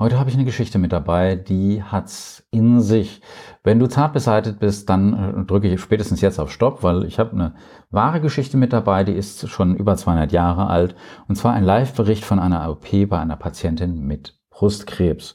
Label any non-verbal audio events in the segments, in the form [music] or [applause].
Heute habe ich eine Geschichte mit dabei, die hat's in sich. Wenn du zart beseitigt bist, dann äh, drücke ich spätestens jetzt auf Stopp, weil ich habe eine wahre Geschichte mit dabei, die ist schon über 200 Jahre alt. Und zwar ein Live-Bericht von einer OP bei einer Patientin mit Brustkrebs.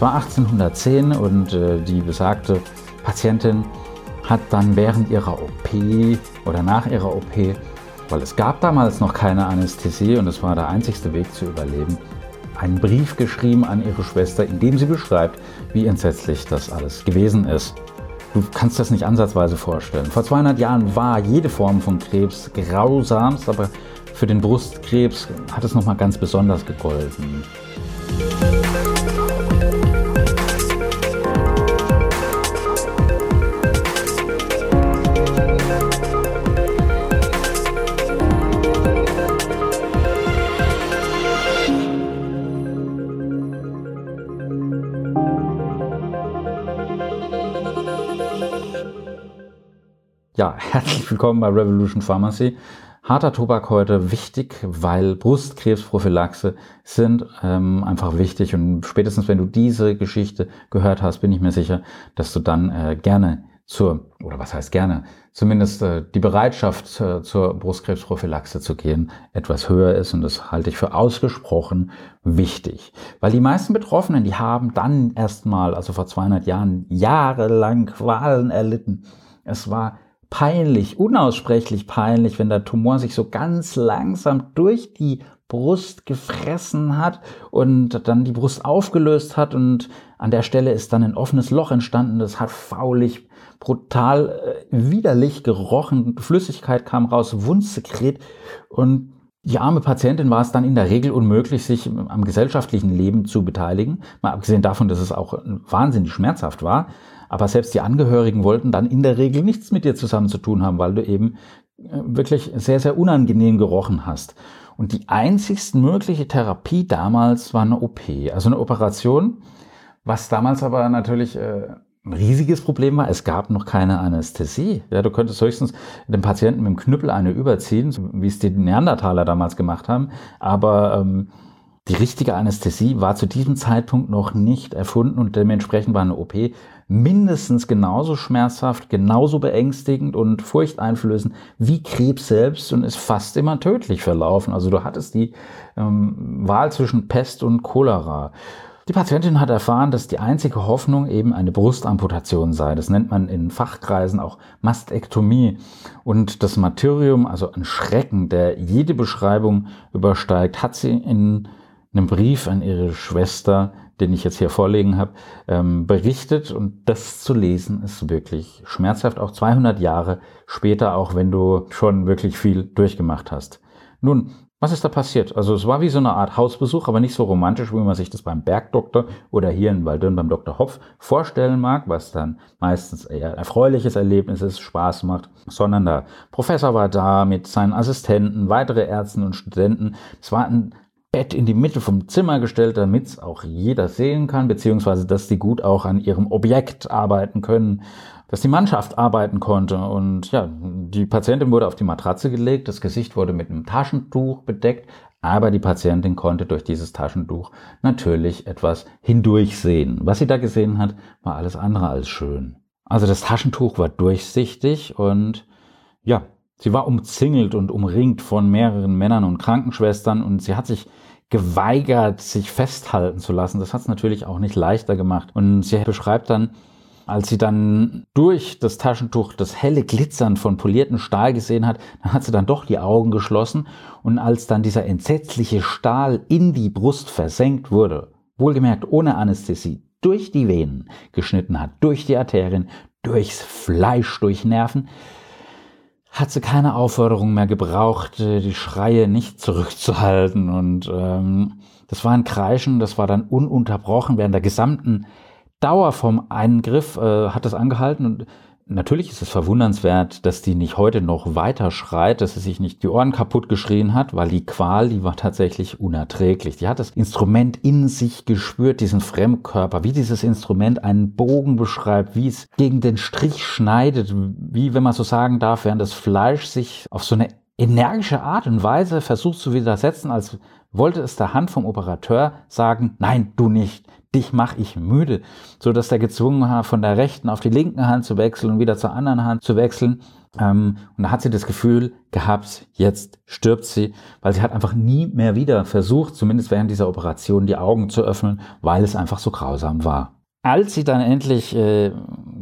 Es war 1810 und äh, die besagte Patientin hat dann während ihrer OP oder nach ihrer OP, weil es gab damals noch keine Anästhesie und es war der einzigste Weg zu überleben, einen Brief geschrieben an ihre Schwester, in dem sie beschreibt, wie entsetzlich das alles gewesen ist. Du kannst das nicht ansatzweise vorstellen. Vor 200 Jahren war jede Form von Krebs grausamst, aber für den Brustkrebs hat es nochmal ganz besonders gegolten. Ja, [laughs] herzlich willkommen bei Revolution Pharmacy. Harter Tobak heute wichtig, weil Brustkrebsprophylaxe sind ähm, einfach wichtig und spätestens wenn du diese Geschichte gehört hast, bin ich mir sicher, dass du dann äh, gerne zur, oder was heißt gerne, zumindest äh, die Bereitschaft äh, zur Brustkrebsprophylaxe zu gehen etwas höher ist und das halte ich für ausgesprochen wichtig. Weil die meisten Betroffenen, die haben dann erstmal, also vor 200 Jahren, jahrelang Qualen erlitten. Es war peinlich, unaussprechlich peinlich, wenn der Tumor sich so ganz langsam durch die Brust gefressen hat und dann die Brust aufgelöst hat und an der Stelle ist dann ein offenes Loch entstanden. Das hat faulig, brutal, äh, widerlich gerochen. Flüssigkeit kam raus, Wundsekret und die arme Patientin war es dann in der Regel unmöglich, sich am gesellschaftlichen Leben zu beteiligen. Mal abgesehen davon, dass es auch wahnsinnig schmerzhaft war. Aber selbst die Angehörigen wollten dann in der Regel nichts mit dir zusammen zu tun haben, weil du eben äh, wirklich sehr, sehr unangenehm gerochen hast. Und die einzigste mögliche Therapie damals war eine OP, also eine Operation, was damals aber natürlich äh, ein riesiges Problem war, es gab noch keine Anästhesie. Ja, du könntest höchstens dem Patienten mit dem Knüppel eine überziehen, wie es die Neandertaler damals gemacht haben. Aber ähm, die richtige Anästhesie war zu diesem Zeitpunkt noch nicht erfunden und dementsprechend war eine OP mindestens genauso schmerzhaft, genauso beängstigend und furchteinflößend wie Krebs selbst und ist fast immer tödlich verlaufen. Also du hattest die ähm, Wahl zwischen Pest und Cholera. Die Patientin hat erfahren, dass die einzige Hoffnung eben eine Brustamputation sei. Das nennt man in Fachkreisen auch Mastektomie. Und das Martyrium, also ein Schrecken, der jede Beschreibung übersteigt, hat sie in einem Brief an ihre Schwester, den ich jetzt hier vorlegen habe, ähm, berichtet. Und das zu lesen ist wirklich schmerzhaft, auch 200 Jahre später, auch wenn du schon wirklich viel durchgemacht hast. Nun, was ist da passiert? Also es war wie so eine Art Hausbesuch, aber nicht so romantisch, wie man sich das beim Bergdoktor oder hier in Waldön beim Dr. Hopf vorstellen mag, was dann meistens eher erfreuliches Erlebnis ist, Spaß macht, sondern der Professor war da mit seinen Assistenten, weitere Ärzten und Studenten. Es war ein Bett in die Mitte vom Zimmer gestellt, damit es auch jeder sehen kann, beziehungsweise dass die gut auch an ihrem Objekt arbeiten können, dass die Mannschaft arbeiten konnte. Und ja, die Patientin wurde auf die Matratze gelegt, das Gesicht wurde mit einem Taschentuch bedeckt, aber die Patientin konnte durch dieses Taschentuch natürlich etwas hindurchsehen. Was sie da gesehen hat, war alles andere als schön. Also das Taschentuch war durchsichtig und ja, Sie war umzingelt und umringt von mehreren Männern und Krankenschwestern und sie hat sich geweigert, sich festhalten zu lassen. Das hat es natürlich auch nicht leichter gemacht. Und sie beschreibt dann, als sie dann durch das Taschentuch das helle Glitzern von polierten Stahl gesehen hat, dann hat sie dann doch die Augen geschlossen und als dann dieser entsetzliche Stahl in die Brust versenkt wurde, wohlgemerkt ohne Anästhesie, durch die Venen geschnitten hat, durch die Arterien, durchs Fleisch, durch Nerven, hat sie keine Aufforderung mehr gebraucht, äh, die Schreie nicht zurückzuhalten. Und ähm, das war ein Kreischen, das war dann ununterbrochen während der gesamten Dauer vom Eingriff, äh, hat es angehalten und Natürlich ist es verwundernswert, dass die nicht heute noch weiter schreit, dass sie sich nicht die Ohren kaputt geschrien hat, weil die Qual, die war tatsächlich unerträglich. Die hat das Instrument in sich gespürt, diesen Fremdkörper, wie dieses Instrument einen Bogen beschreibt, wie es gegen den Strich schneidet, wie, wenn man so sagen darf, während das Fleisch sich auf so eine energische Art und Weise versucht zu widersetzen, als wollte es der Hand vom Operateur sagen, nein, du nicht dich mach ich müde, so dass er gezwungen war, von der rechten auf die linken Hand zu wechseln und wieder zur anderen Hand zu wechseln. Ähm, und da hat sie das Gefühl gehabt, jetzt stirbt sie, weil sie hat einfach nie mehr wieder versucht, zumindest während dieser Operation, die Augen zu öffnen, weil es einfach so grausam war. Als sie dann endlich äh,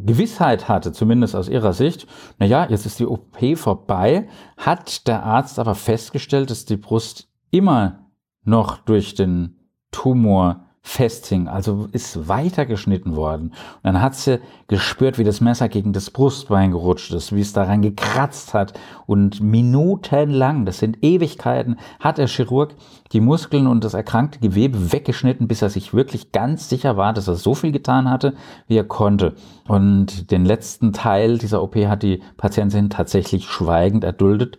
Gewissheit hatte, zumindest aus ihrer Sicht, na ja, jetzt ist die OP vorbei, hat der Arzt aber festgestellt, dass die Brust immer noch durch den Tumor festhing, also ist weitergeschnitten worden. Und dann hat sie gespürt, wie das Messer gegen das Brustbein gerutscht ist, wie es daran gekratzt hat. Und minutenlang, das sind Ewigkeiten, hat der Chirurg die Muskeln und das erkrankte Gewebe weggeschnitten, bis er sich wirklich ganz sicher war, dass er so viel getan hatte, wie er konnte. Und den letzten Teil dieser OP hat die Patientin tatsächlich schweigend erduldet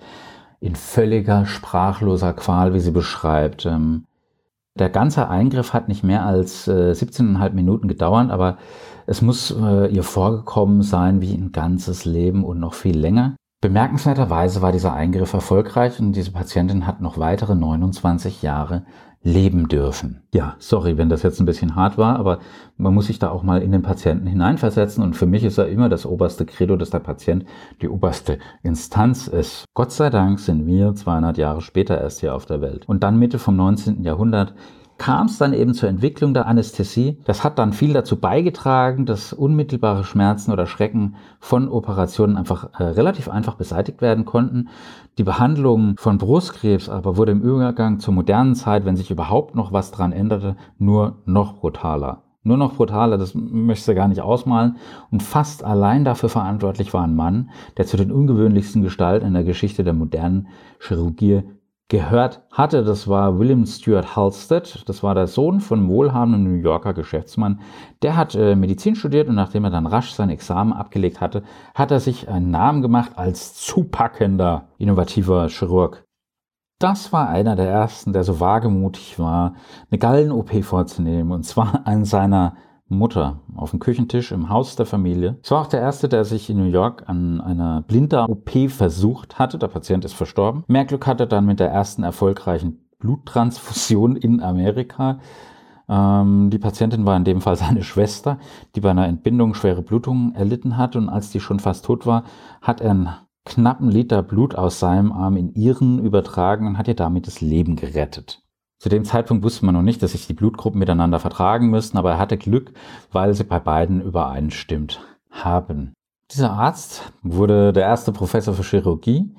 in völliger sprachloser Qual, wie sie beschreibt. Ähm, der ganze Eingriff hat nicht mehr als äh, 17,5 Minuten gedauert, aber es muss äh, ihr vorgekommen sein wie ein ganzes Leben und noch viel länger. Bemerkenswerterweise war dieser Eingriff erfolgreich und diese Patientin hat noch weitere 29 Jahre leben dürfen. Ja, sorry, wenn das jetzt ein bisschen hart war, aber man muss sich da auch mal in den Patienten hineinversetzen und für mich ist er immer das oberste Credo, dass der Patient die oberste Instanz ist. Gott sei Dank sind wir 200 Jahre später erst hier auf der Welt. Und dann Mitte vom 19. Jahrhundert kam es dann eben zur Entwicklung der Anästhesie. Das hat dann viel dazu beigetragen, dass unmittelbare Schmerzen oder Schrecken von Operationen einfach äh, relativ einfach beseitigt werden konnten. Die Behandlung von Brustkrebs aber wurde im Übergang zur modernen Zeit, wenn sich überhaupt noch was dran änderte, nur noch brutaler. Nur noch brutaler, das möchtest du gar nicht ausmalen. Und fast allein dafür verantwortlich war ein Mann, der zu den ungewöhnlichsten Gestalten in der Geschichte der modernen Chirurgie gehört hatte. Das war William Stuart Halstead. Das war der Sohn von wohlhabenden New Yorker Geschäftsmann. Der hat äh, Medizin studiert und nachdem er dann rasch sein Examen abgelegt hatte, hat er sich einen Namen gemacht als zupackender, innovativer Chirurg. Das war einer der ersten, der so wagemutig war, eine Gallen-OP vorzunehmen, und zwar an seiner Mutter auf dem Küchentisch im Haus der Familie. Es war auch der erste, der sich in New York an einer Blinddarm-OP versucht hatte. Der Patient ist verstorben. Mehr Glück hatte dann mit der ersten erfolgreichen Bluttransfusion in Amerika. Ähm, die Patientin war in dem Fall seine Schwester, die bei einer Entbindung schwere Blutungen erlitten hat. Und als die schon fast tot war, hat er einen knappen Liter Blut aus seinem Arm in ihren übertragen und hat ihr damit das Leben gerettet. Zu dem Zeitpunkt wusste man noch nicht, dass sich die Blutgruppen miteinander vertragen müssten, aber er hatte Glück, weil sie bei beiden übereinstimmt haben. Dieser Arzt wurde der erste Professor für Chirurgie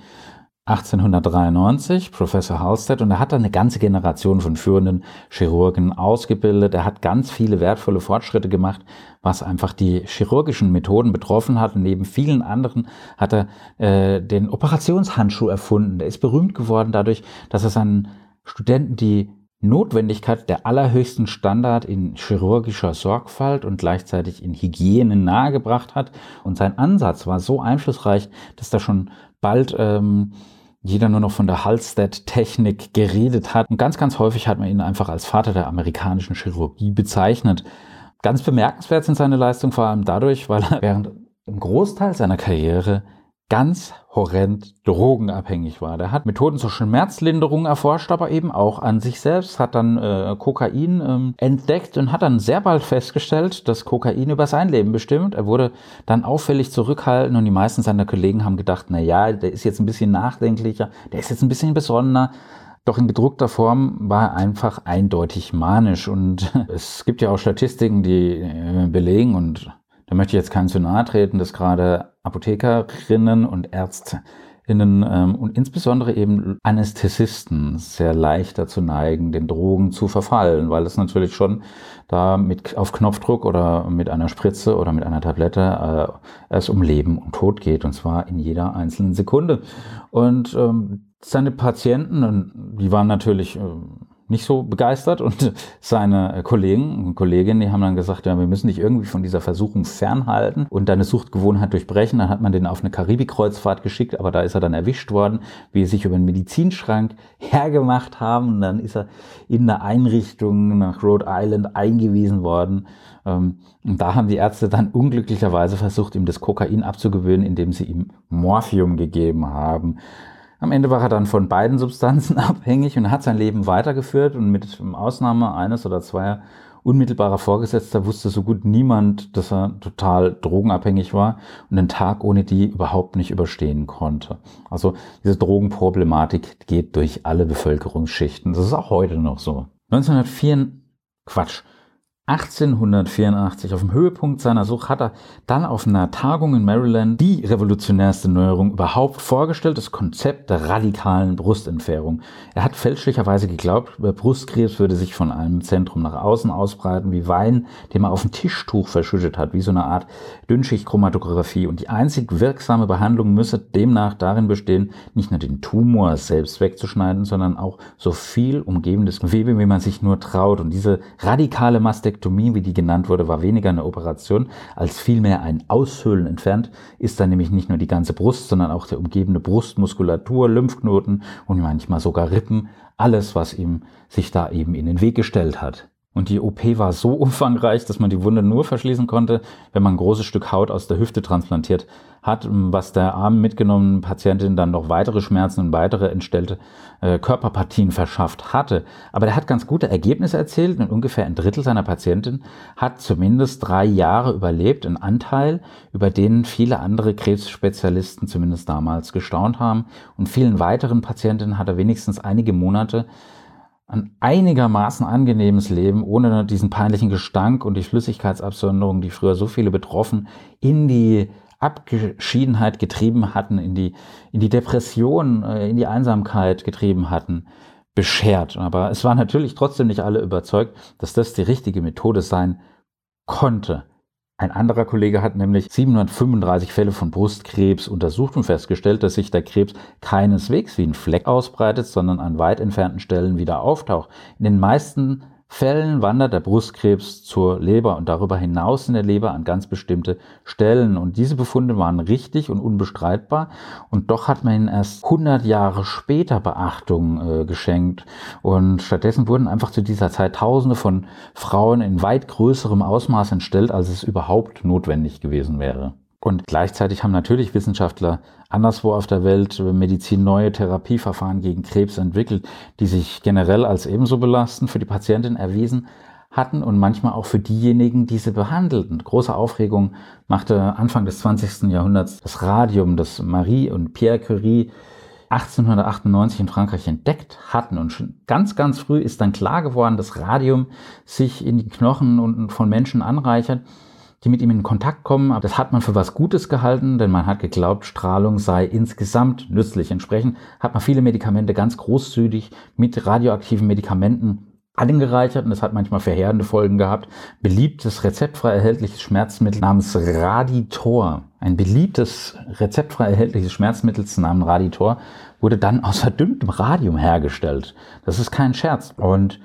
1893, Professor Halstead, und er hat eine ganze Generation von führenden Chirurgen ausgebildet. Er hat ganz viele wertvolle Fortschritte gemacht, was einfach die chirurgischen Methoden betroffen hat. Und neben vielen anderen hat er äh, den Operationshandschuh erfunden. Der ist berühmt geworden dadurch, dass er seinen Studenten die Notwendigkeit der allerhöchsten Standard in chirurgischer Sorgfalt und gleichzeitig in Hygiene nahegebracht hat. Und sein Ansatz war so einflussreich, dass da schon bald ähm, jeder nur noch von der Halstead-Technik geredet hat. Und ganz, ganz häufig hat man ihn einfach als Vater der amerikanischen Chirurgie bezeichnet. Ganz bemerkenswert sind seine Leistungen vor allem dadurch, weil er während im Großteil seiner Karriere ganz horrend drogenabhängig war. Der hat Methoden zur Schmerzlinderung erforscht, aber eben auch an sich selbst, hat dann äh, Kokain ähm, entdeckt und hat dann sehr bald festgestellt, dass Kokain über sein Leben bestimmt. Er wurde dann auffällig zurückhaltend und die meisten seiner Kollegen haben gedacht, na ja, der ist jetzt ein bisschen nachdenklicher, der ist jetzt ein bisschen besonderer. Doch in gedruckter Form war er einfach eindeutig manisch und [laughs] es gibt ja auch Statistiken, die äh, belegen und da möchte ich jetzt keinen zu nahe treten, dass gerade Apothekerinnen und Ärztinnen ähm, und insbesondere eben Anästhesisten sehr leicht dazu neigen, den Drogen zu verfallen, weil es natürlich schon da mit auf Knopfdruck oder mit einer Spritze oder mit einer Tablette äh, es um Leben und Tod geht und zwar in jeder einzelnen Sekunde. Und ähm, seine Patienten, die waren natürlich äh, nicht so begeistert und [laughs] seine Kollegen und Kolleginnen, die haben dann gesagt, ja, wir müssen dich irgendwie von dieser Versuchung fernhalten und deine Suchtgewohnheit durchbrechen. Dann hat man den auf eine Karibikkreuzfahrt geschickt, aber da ist er dann erwischt worden, wie sie sich über einen Medizinschrank [laughs] hergemacht haben und dann ist er in eine Einrichtung nach Rhode Island eingewiesen worden. Ähm, und da haben die Ärzte dann unglücklicherweise versucht, ihm das Kokain abzugewöhnen, indem sie ihm Morphium gegeben haben. Am Ende war er dann von beiden Substanzen [laughs] abhängig und hat sein Leben weitergeführt und mit Ausnahme eines oder zweier unmittelbarer Vorgesetzter wusste so gut niemand, dass er total drogenabhängig war und den Tag ohne die überhaupt nicht überstehen konnte. Also diese Drogenproblematik geht durch alle Bevölkerungsschichten. Das ist auch heute noch so. 1904, Quatsch, 1884 auf dem Höhepunkt seiner Sucht hat er dann auf einer Tagung in Maryland die revolutionärste Neuerung überhaupt vorgestellt, das Konzept der radikalen Brustentfernung. Er hat fälschlicherweise geglaubt, Brustkrebs würde sich von einem Zentrum nach außen ausbreiten wie Wein, den man auf ein Tischtuch verschüttet hat, wie so eine Art Dünnschichtchromatographie. Und die einzig wirksame Behandlung müsse demnach darin bestehen, nicht nur den Tumor selbst wegzuschneiden, sondern auch so viel umgebendes Gewebe, wie man sich nur traut. Und diese radikale Mastektomie Mastektomie, wie die genannt wurde, war weniger eine Operation als vielmehr ein Aushöhlen entfernt, ist dann nämlich nicht nur die ganze Brust, sondern auch der umgebende Brustmuskulatur, Lymphknoten und manchmal sogar Rippen, alles, was ihm sich da eben in den Weg gestellt hat. Und die OP war so [laughs] umfangreich, dass man die Wunde nur verschließen konnte, wenn man ein großes Stück Haut aus der Hüfte transplantiert hat, was der armen mitgenommenen Patientin dann noch weitere Schmerzen und weitere entstellte äh, Körperpartien verschafft hatte. Aber der hat ganz gute Ergebnisse erzielt und ungefähr ein Drittel seiner Patienten hat zumindest drei Jahre überlebt, ein Anteil, über den viele andere Krebsspezialisten zumindest damals gestaunt haben. Und vielen weiteren Patientinnen hat er wenigstens einige Monate ein einigermaßen angenehmes Leben, ohne diesen peinlichen Gestank und die Flüssigkeitsabsonderung, die früher so viele betroffen, in die Abgeschiedenheit getrieben hatten, in die, in die Depression, äh, in die Einsamkeit getrieben hatten, beschert. Aber es waren natürlich trotzdem nicht alle überzeugt, dass das die richtige Methode sein konnte. Ein anderer Kollege hat nämlich 735 Fälle von Brustkrebs untersucht und festgestellt, dass sich der Krebs keineswegs wie ein Fleck ausbreitet, sondern an weit entfernten Stellen wieder auftaucht. In den meisten Fällen wandert der Brustkrebs zur Leber und darüber hinaus in der Leber an ganz bestimmte Stellen. Und diese Befunde waren richtig und unbestreitbar. Und doch hat man ihnen erst 100 Jahre später Beachtung äh, geschenkt. Und stattdessen wurden einfach zu dieser Zeit Tausende von Frauen in weit größerem Ausmaß entstellt, als es überhaupt notwendig gewesen wäre. Und gleichzeitig haben natürlich Wissenschaftler anderswo auf der Welt Medizin neue Therapieverfahren gegen Krebs entwickelt, die sich generell als ebenso belastend für die Patientin erwiesen hatten und manchmal auch für diejenigen, die sie behandelten. Große Aufregung machte Anfang des 20. Jahrhunderts das Radium, das Marie und Pierre Curie 1898 in Frankreich entdeckt hatten. Und schon ganz, ganz früh ist dann klar geworden, dass Radium sich in die Knochen von Menschen anreichert die mit ihm in Kontakt kommen. Aber das hat man für was Gutes gehalten, denn man hat geglaubt, Strahlung sei insgesamt nützlich. Entsprechend hat man viele Medikamente ganz großzügig mit radioaktiven Medikamenten angereichert und es hat manchmal verheerende Folgen gehabt. Beliebtes rezeptfrei erhältliches Schmerzmittel namens Raditor. Ein beliebtes rezeptfrei erhältliches Schmerzmittel namens Raditor wurde dann aus verdünntem Radium hergestellt. Das ist kein Scherz. Und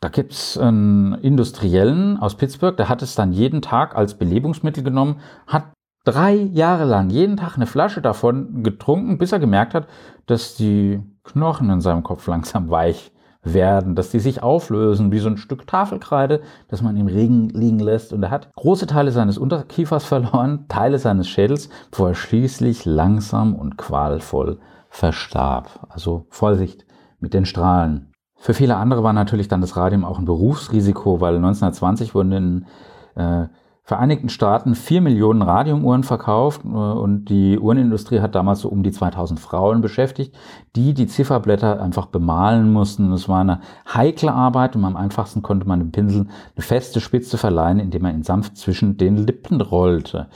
da gibt's einen Industriellen aus Pittsburgh, der hat es dann jeden Tag als Belebungsmittel genommen, hat drei Jahre lang jeden Tag eine Flasche davon getrunken, bis er gemerkt hat, dass die Knochen in seinem Kopf [laughs] langsam weich werden, dass die sich auflösen wie so ein Stück Tafelkreide, das man im Regen liegen lässt. Und er hat große Teile seines Unterkiefers [laughs] verloren, Teile seines Schädels, bevor er schließlich langsam und qualvoll verstarb. Also Vorsicht mit den Strahlen. Für viele andere war natürlich dann das Radium auch ein Berufsrisiko, weil 1920 wurden in äh, Vereinigten Staaten vier Millionen Radiumuhren verkauft äh, und die Uhrenindustrie hat damals so um die 2000 Frauen beschäftigt, die die Zifferblätter einfach bemalen mussten. Es war eine heikle Arbeit und am einfachsten konnte man dem Pinsel eine feste Spitze verleihen, indem man ihn sanft zwischen den Lippen rollte.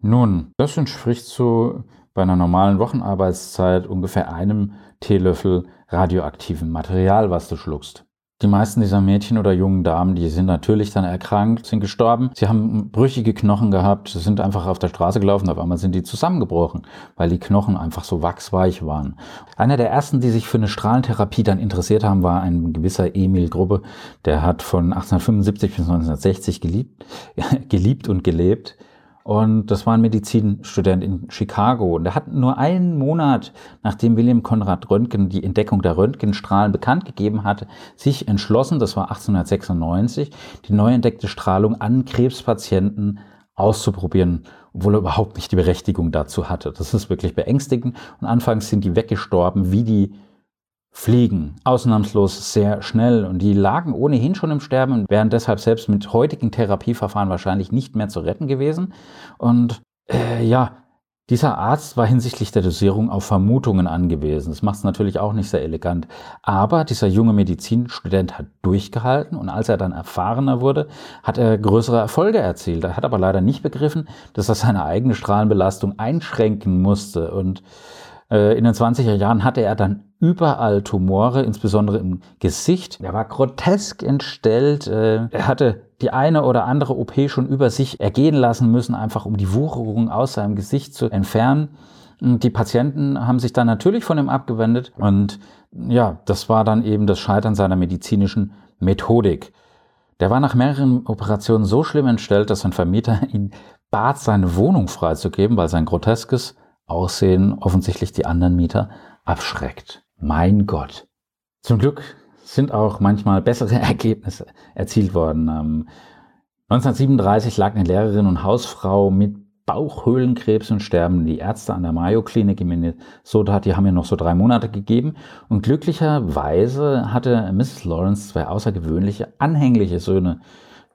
Nun, das entspricht so bei einer normalen Wochenarbeitszeit ungefähr einem Teelöffel radioaktivem Material, was du schluckst. Die meisten dieser Mädchen oder jungen Damen, die sind natürlich dann erkrankt, sind gestorben. Sie haben brüchige Knochen gehabt, sind einfach auf der Straße gelaufen, auf einmal sind die zusammengebrochen, weil die Knochen einfach so wachsweich waren. Einer der ersten, die sich für eine Strahlentherapie dann interessiert haben, war ein gewisser Emil Grubbe. Der hat von 1875 bis 1960 geliebt, [laughs] geliebt und gelebt und das war ein Medizinstudent in Chicago. Und er hat nur einen Monat, nachdem William Konrad Röntgen die Entdeckung der Röntgenstrahlen bekannt gegeben hatte, sich entschlossen, das war 1896, die neu entdeckte Strahlung an Krebspatienten auszuprobieren, obwohl er überhaupt nicht die Berechtigung dazu hatte. Das ist wirklich beängstigend. Und anfangs sind die weggestorben, wie die fliegen, ausnahmslos sehr schnell und die lagen ohnehin schon im Sterben und wären deshalb selbst mit heutigen Therapieverfahren wahrscheinlich nicht mehr zu retten gewesen. Und äh, ja, dieser Arzt war hinsichtlich der Dosierung auf Vermutungen angewiesen. Das macht es natürlich auch nicht sehr elegant. Aber dieser junge Medizinstudent hat durchgehalten und als er dann erfahrener wurde, hat er größere Erfolge erzielt. Er hat aber leider nicht begriffen, dass er seine eigene Strahlenbelastung einschränken musste und in den 20er Jahren hatte er dann überall Tumore, insbesondere im Gesicht. Er war grotesk entstellt. Äh, er hatte die eine oder andere OP schon über sich ergehen lassen müssen, einfach um die Wucherung aus seinem Gesicht zu entfernen. Die Patienten haben sich dann natürlich von ihm abgewendet und ja, das war dann eben das Scheitern seiner medizinischen Methodik. Der war nach mehreren Operationen so schlimm entstellt, dass sein Vermieter [laughs] ihn bat, seine Wohnung freizugeben, weil sein groteskes Aussehen offensichtlich die anderen Mieter abschreckt. Mein Gott. Zum Glück sind auch manchmal bessere [laughs] Ergebnisse erzielt worden. 1937 lag eine Lehrerin und Hausfrau mit Bauchhöhlenkrebs und sterben. Die Ärzte an der Mayo Klinik in Minnesota, die haben ihr noch so drei Monate gegeben. Und glücklicherweise hatte Mrs. Lawrence zwei außergewöhnliche, anhängliche Söhne.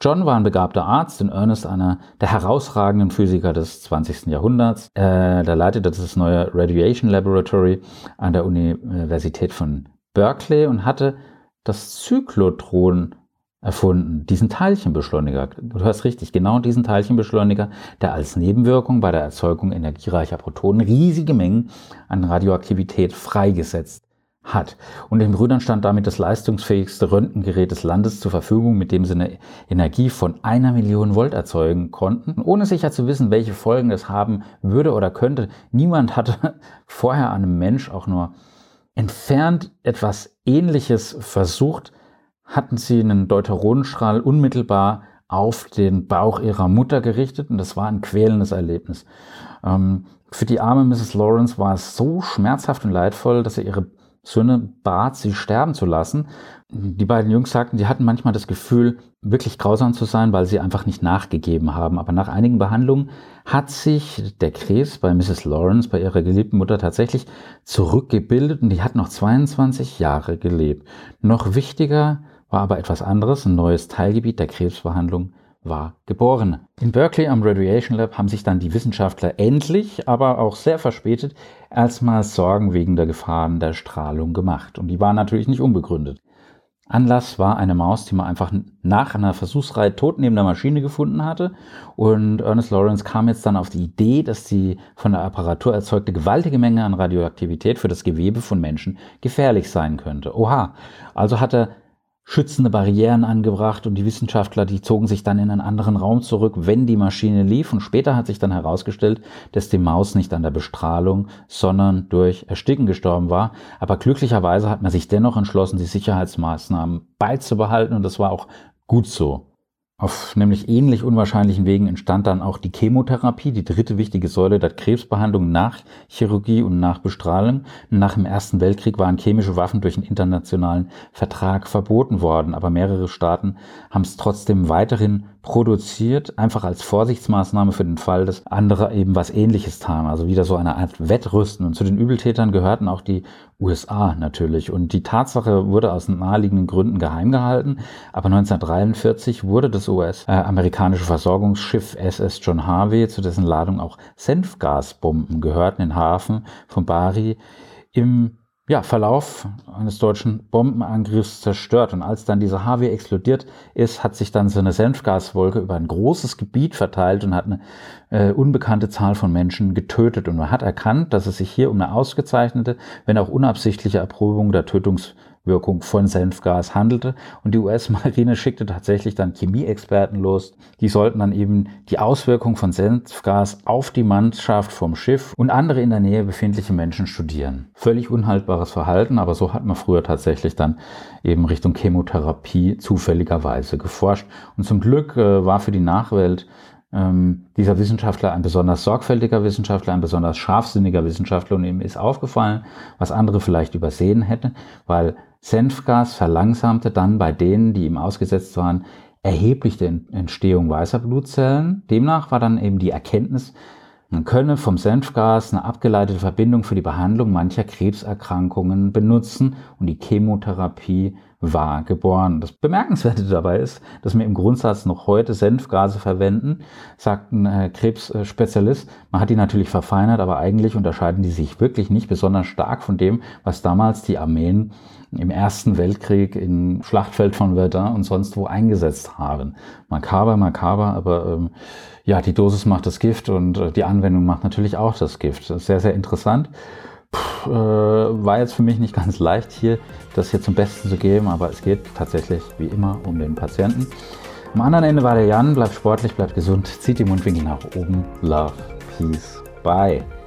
John war ein begabter Arzt und Ernest einer der herausragenden Physiker des 20. Jahrhunderts. Äh, der leitete das neue Radiation Laboratory an der Universität von Berkeley und hatte das Zyklotron erfunden, diesen Teilchenbeschleuniger. Du hörst richtig, genau diesen Teilchenbeschleuniger, der als Nebenwirkung bei der Erzeugung energiereicher Protonen riesige Mengen an Radioaktivität freigesetzt hat. Und den Brüdern stand damit das leistungsfähigste Röntgengerät des Landes zur Verfügung, mit dem sie eine Energie von einer Million Volt erzeugen konnten, ohne sicher zu wissen, welche Folgen es haben würde oder könnte. Niemand hatte [laughs] vorher einem Mensch auch nur entfernt etwas Ähnliches versucht, hatten sie einen Deuteronenstrahl unmittelbar auf den Bauch ihrer Mutter gerichtet und das war ein quälendes Erlebnis. Ähm, für die arme Mrs. Lawrence war es so schmerzhaft und leidvoll, dass sie ihre Söhne bat, sie sterben zu lassen. Die beiden Jungs sagten, die hatten manchmal das Gefühl, wirklich grausam zu sein, weil sie einfach nicht nachgegeben haben. Aber nach einigen Behandlungen hat sich der Krebs bei Mrs. Lawrence, bei ihrer geliebten Mutter tatsächlich zurückgebildet und die hat noch 22 Jahre gelebt. Noch wichtiger war aber etwas anderes, ein neues Teilgebiet der Krebsbehandlung war geboren. In Berkeley am Radiation Lab haben sich dann die Wissenschaftler endlich, aber auch sehr verspätet, erstmals Sorgen wegen der Gefahren der Strahlung gemacht. Und die waren natürlich nicht unbegründet. Anlass war eine Maus, die man einfach nach einer Versuchsreihe tot neben der Maschine gefunden hatte. Und Ernest Lawrence kam jetzt dann auf die Idee, dass die von der Apparatur erzeugte gewaltige Menge an Radioaktivität für das Gewebe von Menschen gefährlich sein könnte. Oha, also hat er schützende Barrieren angebracht und die Wissenschaftler, die zogen sich dann in einen anderen Raum zurück, wenn die Maschine lief. Und später hat sich dann herausgestellt, dass die Maus nicht an der Bestrahlung, sondern durch Ersticken gestorben war. Aber glücklicherweise hat man sich dennoch entschlossen, die Sicherheitsmaßnahmen beizubehalten und das war auch gut so. Auf nämlich ähnlich unwahrscheinlichen Wegen entstand dann auch die Chemotherapie, die dritte wichtige Säule der Krebsbehandlung nach Chirurgie und nach Bestrahlung. Nach dem Ersten Weltkrieg waren chemische Waffen durch einen internationalen Vertrag verboten worden, aber mehrere Staaten haben es trotzdem weiterhin produziert, einfach als Vorsichtsmaßnahme für den Fall, dass andere eben was ähnliches taten, also wieder so eine Art Wettrüsten. Und zu den Übeltätern gehörten auch die USA natürlich. Und die Tatsache wurde aus naheliegenden Gründen geheim gehalten. Aber 1943 wurde das US-amerikanische Versorgungsschiff SS John Harvey, zu dessen Ladung auch Senfgasbomben gehörten, in Hafen von Bari im ja, Verlauf eines deutschen Bombenangriffs zerstört. Und als dann dieser Harvey explodiert ist, hat sich dann so eine Senfgaswolke über ein großes Gebiet verteilt und hat eine äh, unbekannte Zahl von Menschen getötet. Und man hat erkannt, dass es sich hier um eine ausgezeichnete, wenn auch unabsichtliche Erprobung der Tötungs Wirkung von Senfgas handelte. Und die US-Marine schickte tatsächlich dann Chemieexperten los. Die sollten dann eben die Auswirkung von Senfgas auf die Mannschaft vom Schiff und andere in der Nähe befindliche Menschen studieren. Völlig unhaltbares Verhalten, aber so hat man früher tatsächlich dann eben Richtung Chemotherapie zufälligerweise geforscht. Und zum Glück äh, war für die Nachwelt ähm, dieser Wissenschaftler ein besonders sorgfältiger Wissenschaftler, ein besonders scharfsinniger Wissenschaftler und ihm ist aufgefallen, was andere vielleicht übersehen hätten, weil Senfgas verlangsamte dann bei denen, die ihm ausgesetzt waren, erheblich die Entstehung weißer Blutzellen. Demnach war dann eben die Erkenntnis, man könne vom Senfgas eine abgeleitete Verbindung für die Behandlung mancher Krebserkrankungen benutzen und die Chemotherapie war geboren. Das Bemerkenswerte dabei ist, dass wir im Grundsatz noch heute Senfgase verwenden, sagt ein äh, Krebsspezialist. Man hat die natürlich verfeinert, aber eigentlich unterscheiden die sich wirklich nicht besonders stark von dem, was damals die Armeen im Ersten Weltkrieg im Schlachtfeld von Verdun und sonst wo eingesetzt haben. Makaber, makaber, aber ähm, ja, die Dosis macht das Gift und äh, die Anwendung macht natürlich auch das Gift. Sehr, sehr interessant. Puh, äh, war jetzt für mich nicht ganz leicht hier, das hier zum Besten zu geben, aber es geht tatsächlich wie immer um den Patienten. Am anderen Ende war der Jan, bleibt sportlich, bleibt gesund, zieht die Mundwinkel nach oben. Love, Peace, Bye.